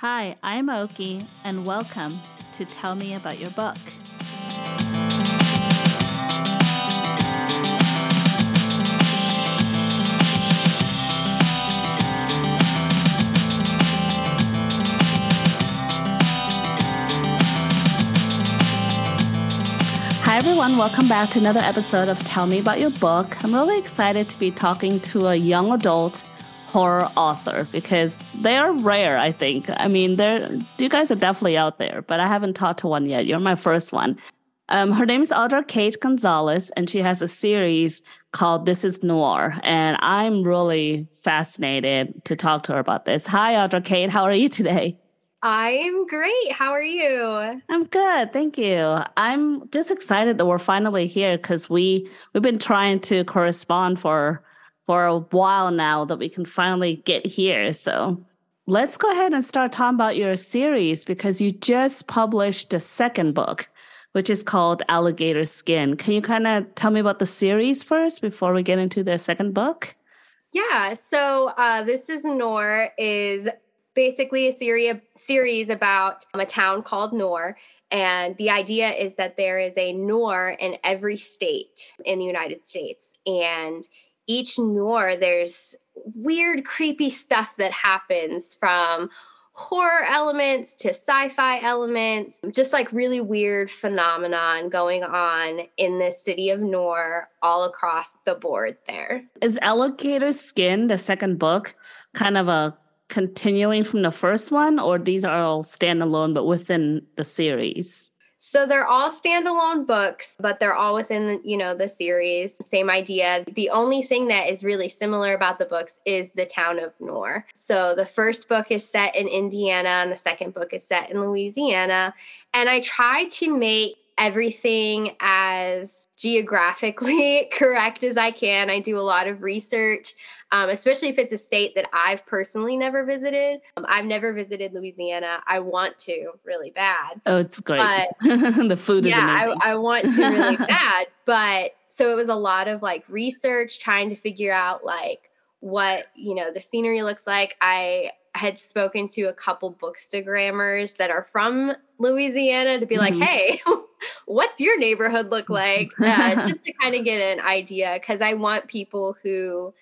Hi, I'm Oki, and welcome to Tell Me About Your Book. Hi, everyone. Welcome back to another episode of Tell Me About Your Book. I'm really excited to be talking to a young adult horror author because they are rare, I think. I mean, they're, you guys are definitely out there, but I haven't talked to one yet. You're my first one. Um, her name is Audra Kate Gonzales, and she has a series called This is Noir. And I'm really fascinated to talk to her about this. Hi, Audra Kate. How are you today? I'm great. How are you? I'm good, thank you. I'm just excited that we're finally here because we we've been trying to correspond for for a while now that we can finally get here. So let's go ahead and start talking about your series because you just published the second book, which is called Alligator Skin. Can you kind of tell me about the series first before we get into the second book? Yeah, so uh, this is Noir is basically a series series about um, a town called Noir. And the idea is that there is a Noir in every state in the United States. And each noir, there's weird, creepy stuff that happens from horror elements to sci-fi elements just like really weird phenomenon going on in the city of Noir all across the board there. Is alligator skin the second book kind of a continuing from the first one or these are all standalone but within the series so they're all standalone books, but they're all within, you know, the series. Same idea. The only thing that is really similar about the books is the town of Noir. So the first book is set in Indiana and the second book is set in Louisiana. And I try to make everything as geographically correct as I can. I do a lot of research, um, especially if it's a state that I've personally never visited. Um, I've never visited Louisiana. I want to really bad. Oh, it's great. But, the food is yeah, I, I want to really bad. But so it was a lot of like research, trying to figure out like what you know the scenery looks like. I had spoken to a couple bookstagrammers that are from Louisiana to be mm-hmm. like, hey, what's your neighborhood look like? Uh, just to kind of get an idea, because I want people who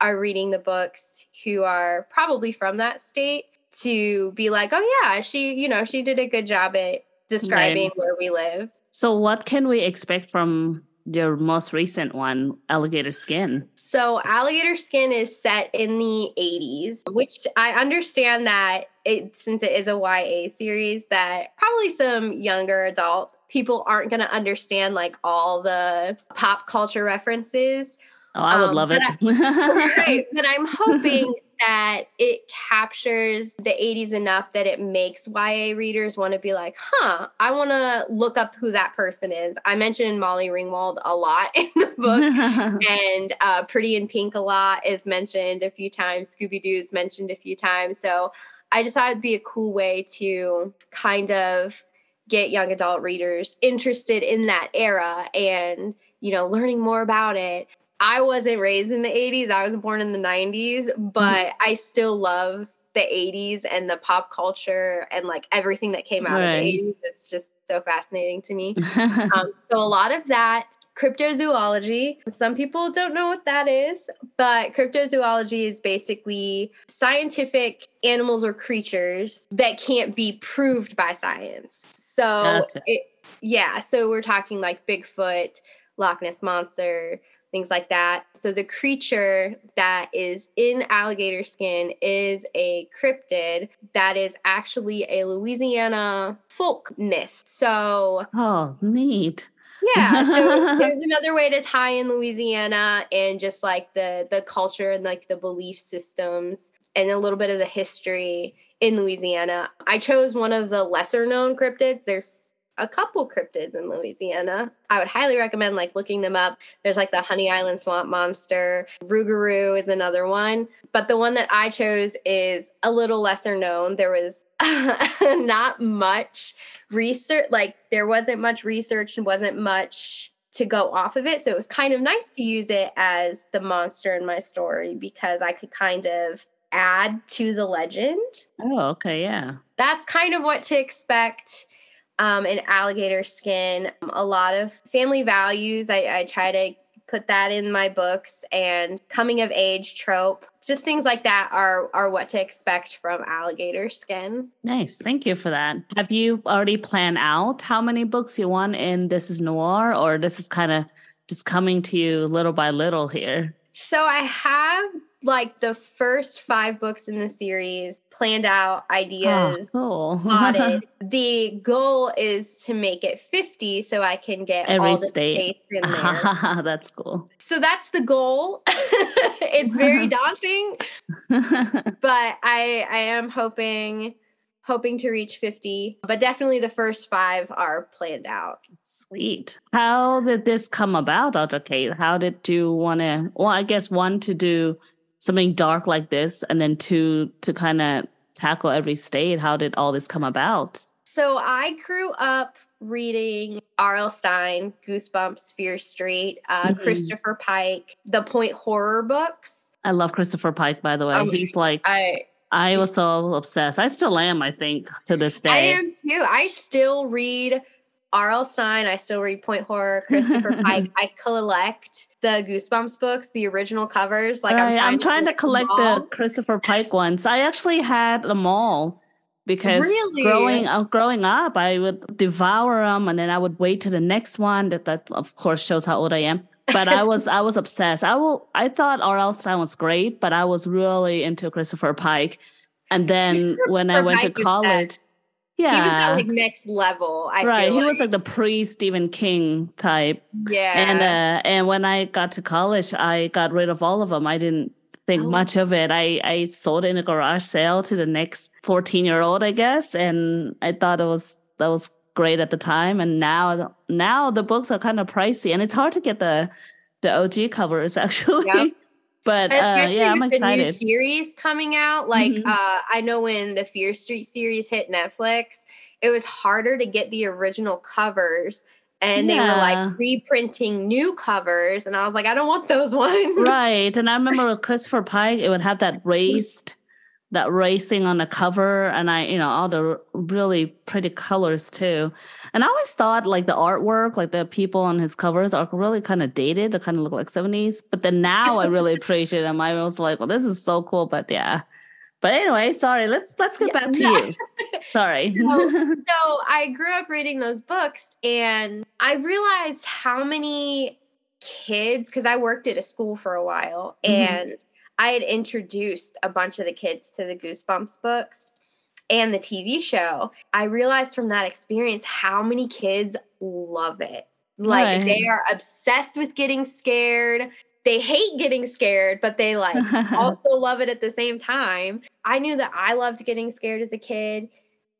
are reading the books who are probably from that state to be like, oh, yeah, she, you know, she did a good job at describing right. where we live. So, what can we expect from your most recent one, Alligator Skin? So, Alligator Skin is set in the 80s, which I understand that it, since it is a YA series, that probably some younger adult people aren't going to understand like all the pop culture references. Oh, I would um, love it. I, right. But I'm hoping that it captures the 80s enough that it makes YA readers want to be like, huh, I want to look up who that person is. I mentioned Molly Ringwald a lot in the book, and uh, Pretty in Pink a lot is mentioned a few times. Scooby Doo is mentioned a few times. So I just thought it'd be a cool way to kind of get young adult readers interested in that era and you know learning more about it I wasn't raised in the 80s. I was born in the 90s, but mm-hmm. I still love the 80s and the pop culture and like everything that came out right. of the 80s. It's just so fascinating to me. um, so, a lot of that cryptozoology. Some people don't know what that is, but cryptozoology is basically scientific animals or creatures that can't be proved by science. So, gotcha. it, yeah, so we're talking like Bigfoot, Loch Ness Monster, things like that. So the creature that is in alligator skin is a cryptid that is actually a Louisiana folk myth. So Oh, neat. Yeah, so there's another way to tie in Louisiana and just like the the culture and like the belief systems and a little bit of the history in Louisiana. I chose one of the lesser known cryptids. There's a couple cryptids in Louisiana. I would highly recommend like looking them up. There's like the Honey Island Swamp Monster, Rougarou is another one, but the one that I chose is a little lesser known. There was not much research, like there wasn't much research and wasn't much to go off of it. So it was kind of nice to use it as the monster in my story because I could kind of add to the legend. Oh, okay, yeah. That's kind of what to expect um, in alligator skin. A lot of family values. I, I try to put that in my books and coming of age trope just things like that are are what to expect from alligator skin nice thank you for that have you already planned out how many books you want in this is noir or this is kind of just coming to you little by little here so i have like the first five books in the series planned out oh, ideas oh, cool. plotted the goal is to make it 50 so i can get Every all the state. states in there that's cool so that's the goal it's very daunting but i i am hoping hoping to reach 50 but definitely the first five are planned out sweet how did this come about Audra Kate how did you want to well i guess one to do something dark like this and then two to kind of tackle every state how did all this come about so i grew up reading R.L. Stine, Goosebumps, Fear Street, uh, mm-hmm. Christopher Pike, the Point horror books. I love Christopher Pike, by the way. Um, He's like, I, I was so obsessed. I still am, I think, to this day. I am too. I still read R.L. Stine. I still read Point Horror, Christopher Pike. I collect the Goosebumps books, the original covers. Like right, I'm trying, I'm to, trying to collect the Christopher Pike ones. I actually had them all because really? growing uh, growing up, I would devour them, and then I would wait to the next one. That that of course shows how old I am. But I was I was obsessed. I will I thought R.L. Stine was great, but I was really into Christopher Pike. And then when I went Pike to college, yeah. He was at like next level. I right. he like. was like the pre Stephen King type. Yeah. And uh, and when I got to college, I got rid of all of them. I didn't think oh. much of it. I I sold it in a garage sale to the next 14 year old, I guess, and I thought it was that was great at the time. And now now the books are kind of pricey, and it's hard to get the the OG covers actually. Yep. But uh, yeah, I'm excited. The new series coming out, like mm-hmm. uh, I know when the Fear Street series hit Netflix, it was harder to get the original covers and yeah. they were like reprinting new covers and i was like i don't want those ones right and i remember with christopher pike it would have that raised that racing on the cover and I, you know, all the really pretty colors too. And I always thought like the artwork, like the people on his covers are really kind of dated. They kind of look like 70s. But then now I really appreciate them. I was like, well, this is so cool. But yeah. But anyway, sorry, let's let's get yeah, back to you. Sorry. so, so I grew up reading those books and I realized how many kids, because I worked at a school for a while, mm-hmm. and I had introduced a bunch of the kids to the Goosebumps books and the TV show. I realized from that experience how many kids love it. Like right. they are obsessed with getting scared. They hate getting scared, but they like also love it at the same time. I knew that I loved getting scared as a kid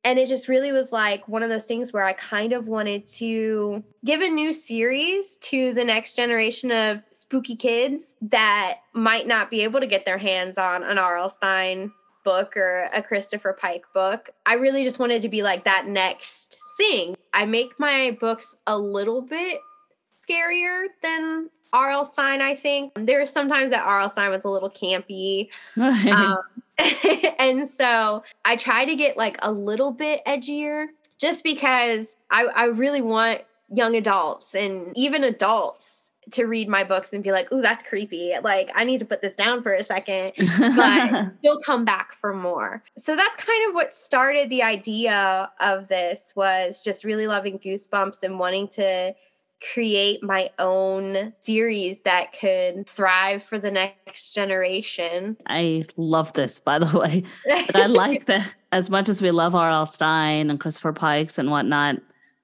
and it just really was like one of those things where I kind of wanted to give a new series to the next generation of spooky kids that might not be able to get their hands on an R.L. Stine book or a Christopher Pike book. I really just wanted to be like that next thing. I make my books a little bit scarier than R.L. Stine, I think. There are sometimes that R.L. Stine was a little campy. um, and so I try to get like a little bit edgier just because I, I really want young adults and even adults to read my books and be like, "Ooh, that's creepy. Like, I need to put this down for a second. But they'll come back for more. So that's kind of what started the idea of this was just really loving Goosebumps and wanting to create my own series that could thrive for the next generation. I love this, by the way. But I like that as much as we love R.L. Stine and Christopher Pikes and whatnot,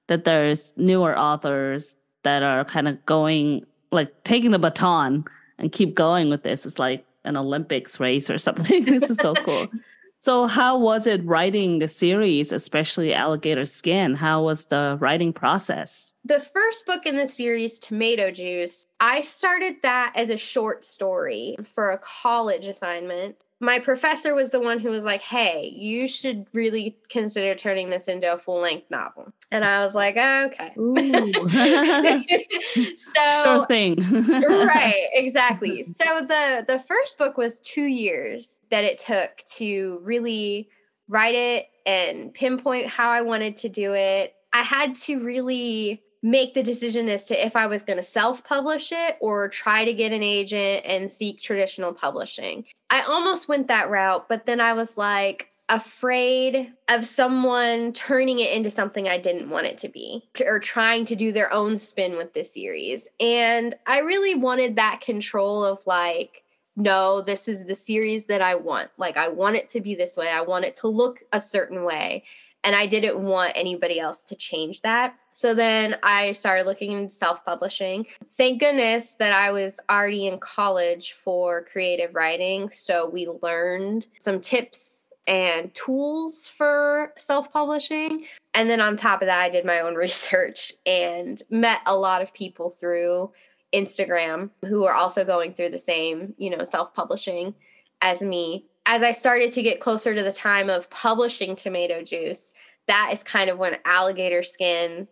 that there's newer authors that are kind of going, like taking the baton and keep going with this. It's like an Olympics race or something. this is so cool. So, how was it writing the series, especially Alligator Skin? How was the writing process? The first book in the series, Tomato Juice, I started that as a short story for a college assignment. My professor was the one who was like, hey, you should really consider turning this into a full length novel. And I was like, okay. so sure thing. right, exactly. So the the first book was two years that it took to really write it and pinpoint how I wanted to do it. I had to really make the decision as to if I was going to self publish it or try to get an agent and seek traditional publishing. I almost went that route, but then I was like, afraid of someone turning it into something I didn't want it to be or trying to do their own spin with the series. And I really wanted that control of like, no, this is the series that I want. Like, I want it to be this way, I want it to look a certain way. And I didn't want anybody else to change that. So then I started looking into self publishing. Thank goodness that I was already in college for creative writing. So we learned some tips and tools for self publishing. And then on top of that, I did my own research and met a lot of people through Instagram who are also going through the same, you know, self publishing as me. As I started to get closer to the time of publishing tomato juice, that is kind of when alligator skin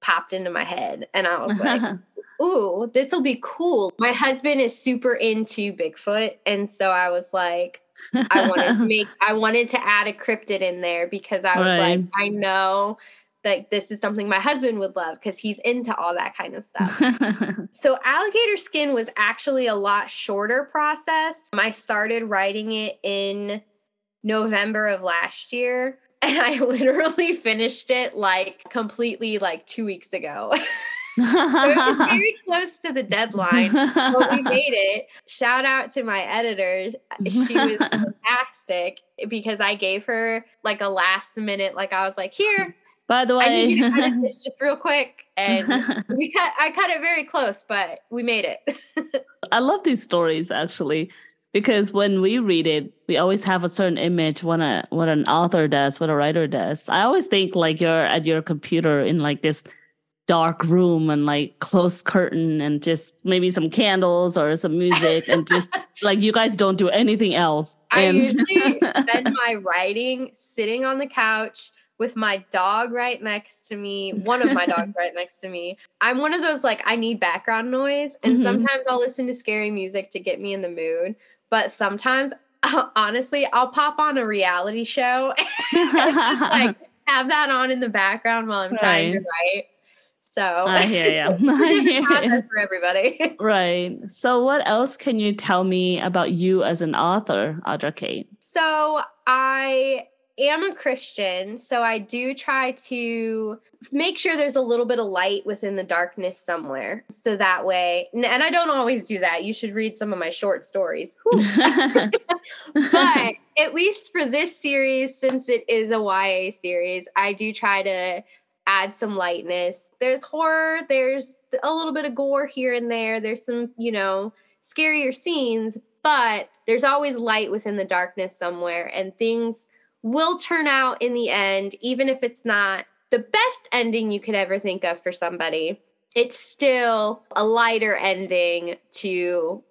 popped into my head. And I was like, ooh, this will be cool. My husband is super into Bigfoot. And so I was like, I wanted to make I wanted to add a cryptid in there because I was right. like, I know that this is something my husband would love because he's into all that kind of stuff. so alligator skin was actually a lot shorter process. I started writing it in November of last year and I literally finished it like completely like 2 weeks ago. It was very close to the deadline, but we made it. Shout out to my editor. She was fantastic because I gave her like a last minute, like I was like, here. By the way, I need you to edit this just real quick. And we cut I cut it very close, but we made it. I love these stories actually because when we read it, we always have a certain image when a what an author does, what a writer does. I always think like you're at your computer in like this dark room and like close curtain and just maybe some candles or some music and just like you guys don't do anything else. I usually spend my writing sitting on the couch with my dog right next to me, one of my dogs right next to me. I'm one of those like I need background noise and mm-hmm. sometimes I'll listen to scary music to get me in the mood, but sometimes honestly, I'll pop on a reality show and just like have that on in the background while I'm right. trying to write. So I hear you. different process for everybody. right. So what else can you tell me about you as an author, Audra Kate? So I am a Christian, so I do try to make sure there's a little bit of light within the darkness somewhere. So that way, and I don't always do that. You should read some of my short stories. but at least for this series, since it is a YA series, I do try to add some lightness. There's horror, there's a little bit of gore here and there, there's some, you know, scarier scenes, but there's always light within the darkness somewhere, and things will turn out in the end, even if it's not the best ending you could ever think of for somebody. It's still a lighter ending to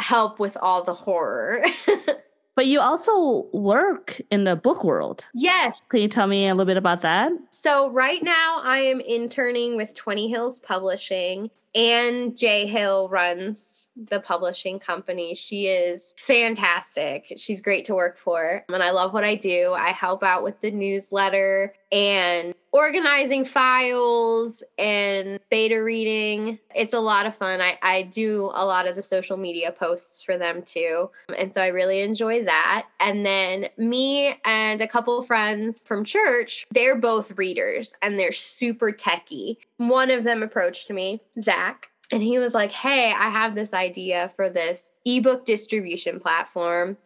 help with all the horror. But you also work in the book world. Yes. Can you tell me a little bit about that? So, right now, I am interning with 20 Hills Publishing, and Jay Hill runs the publishing company. She is fantastic. She's great to work for, and I love what I do. I help out with the newsletter and organizing files and beta reading. It's a lot of fun. I, I do a lot of the social media posts for them too. And so I really enjoy that. And then me and a couple friends from church, they're both readers and they're super techy. One of them approached me, Zach, and he was like, Hey, I have this idea for this ebook distribution platform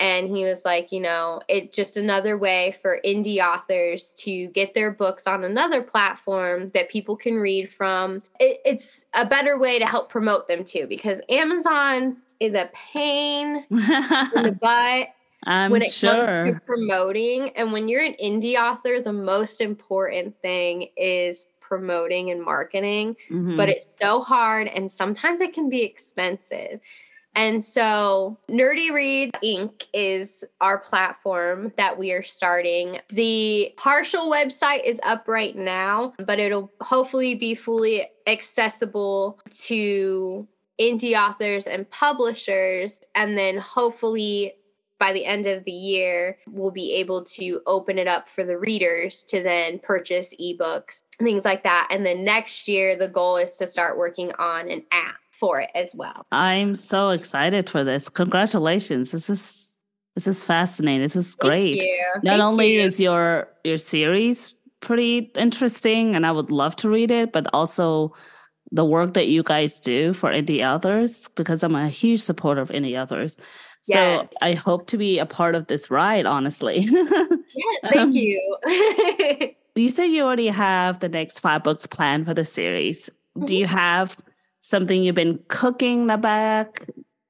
and he was like you know it just another way for indie authors to get their books on another platform that people can read from it, it's a better way to help promote them too because amazon is a pain in the butt I'm when it sure. comes to promoting and when you're an indie author the most important thing is promoting and marketing mm-hmm. but it's so hard and sometimes it can be expensive And so Nerdy Read Inc. is our platform that we are starting. The partial website is up right now, but it'll hopefully be fully accessible to indie authors and publishers. And then hopefully by the end of the year, we'll be able to open it up for the readers to then purchase ebooks, things like that. And then next year, the goal is to start working on an app for it as well. I'm so excited for this. Congratulations. This is this is fascinating. This is great. Not Thank only you. is your your series pretty interesting and I would love to read it, but also the work that you guys do for indie authors because I'm a huge supporter of indie authors. So Yes. I hope to be a part of this ride, honestly. Yes, thank Um, you. you said you already have the next five books planned for the series. Do you have something you've been cooking in the back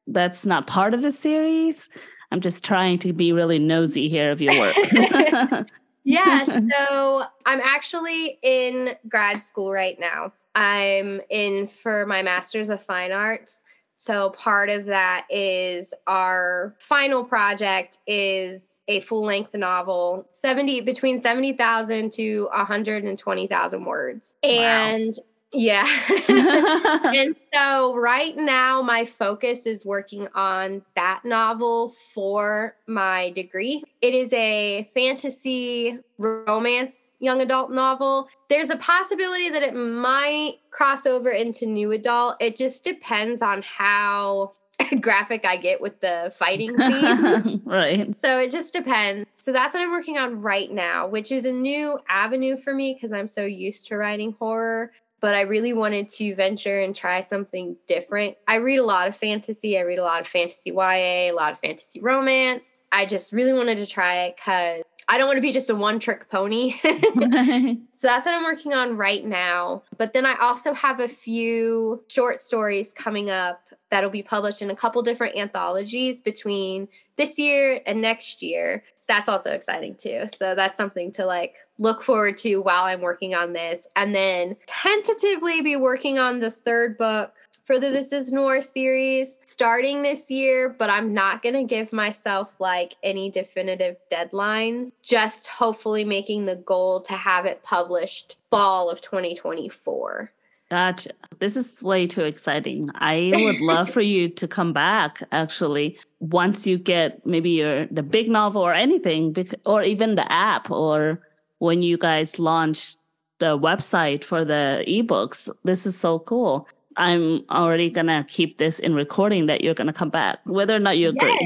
that's not part of the series? I'm just trying to be really nosy here of your work. yeah, so I'm actually in grad school right now. I'm in for my master's of fine arts. So part of that is our final project is a full-length novel, 70 between 70,000 to 120,000 words. And yeah. and so right now my focus is working on that novel for my degree. It is a fantasy romance young adult novel. There's a possibility that it might cross over into new adult. It just depends on how graphic I get with the fighting scenes. right. So it just depends. So that's what I'm working on right now, which is a new avenue for me because I'm so used to writing horror. But I really wanted to venture and try something different. I read a lot of fantasy. I read a lot of fantasy YA, a lot of fantasy romance. I just really wanted to try it because I don't want to be just a one trick pony. So that's what I'm working on right now. But then I also have a few short stories coming up that'll be published in a couple different anthologies between this year and next year. So that's also exciting too. So that's something to like look forward to while I'm working on this. And then tentatively be working on the third book for the This Is Noir series starting this year, but I'm not going to give myself like any definitive deadlines. Just hopefully making the goal to have it published fall of 2024. Gotcha. This is way too exciting. I would love for you to come back actually once you get maybe your the big novel or anything or even the app or when you guys launched the website for the ebooks. This is so cool. I'm already gonna keep this in recording that you're gonna come back, whether or not you agree.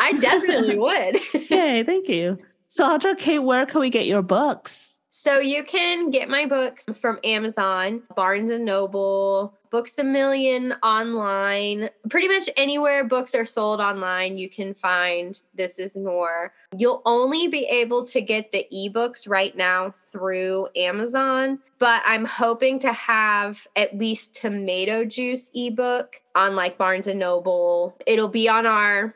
I definitely would. Yay, thank you. So Audra Kate, where can we get your books? So you can get my books from Amazon, Barnes and Noble, Books a Million online. Pretty much anywhere books are sold online, you can find This Is Noir. You'll only be able to get the ebooks right now through Amazon, but I'm hoping to have at least Tomato Juice ebook on like Barnes and Noble. It'll be on our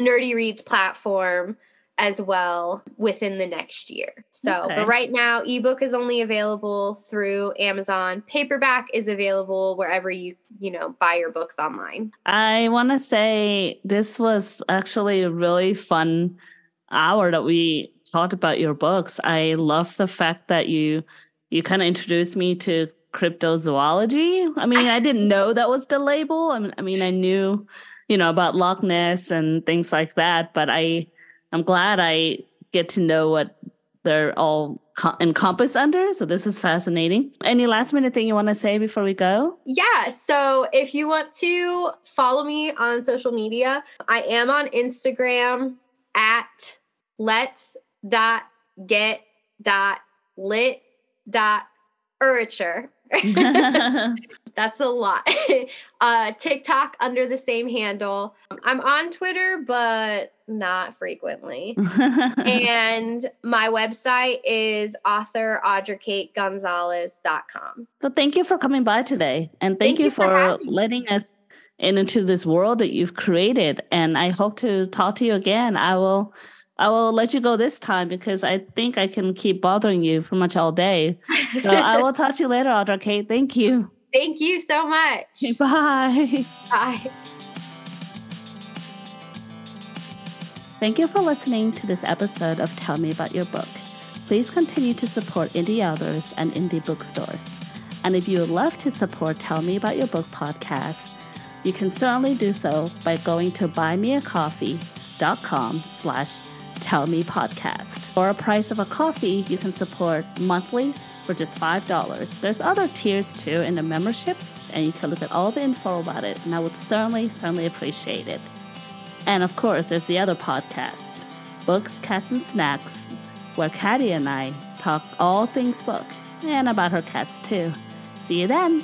Nerdy Reads platform as well within the next year. So, Okay. but right now, ebook is only available through Amazon. Paperback is available wherever you, you know, buy your books online. I want to say this was actually a really fun hour that we talked about your books. I love the fact that you you kind of introduced me to cryptozoology. I mean, I didn't know that was the label. I mean, I mean, I knew, you know, about Loch Ness and things like that, but I I'm glad I get to know what they're all co- encompassed under. So this is fascinating. Any last minute thing you want to say before we go? Yeah. So if you want to follow me on social media, I am on Instagram at let's dot get dot lit dot. That's a lot. uh, TikTok under the same handle. I'm on Twitter, but not frequently. and my website is author.audrakategonzales.com. So thank you for coming by today. And thank, Thank you, you for for, letting us in into this world that you've created. And I hope to talk to you again. I will I will let you go this time because I think I can keep bothering you pretty much all day. So I will talk to you later, Audra Kate. Thank you. Thank you so much. Bye. Bye. Thank you for listening to this episode of Tell Me About Your Book. Please continue to support indie authors and indie bookstores. And if you would love to support Tell Me About Your Book podcast, you can certainly do so by going to buymeacoffee.com slash tell me podcast. For a price of a coffee, you can support monthly for just $5. There's other tiers too in the memberships, and you can look at all the info about it, and I would certainly, certainly appreciate it. And of course, there's the other podcast, Books, Cats, and Snacks, where Caddy and I talk all things book and about her cats too. See you then.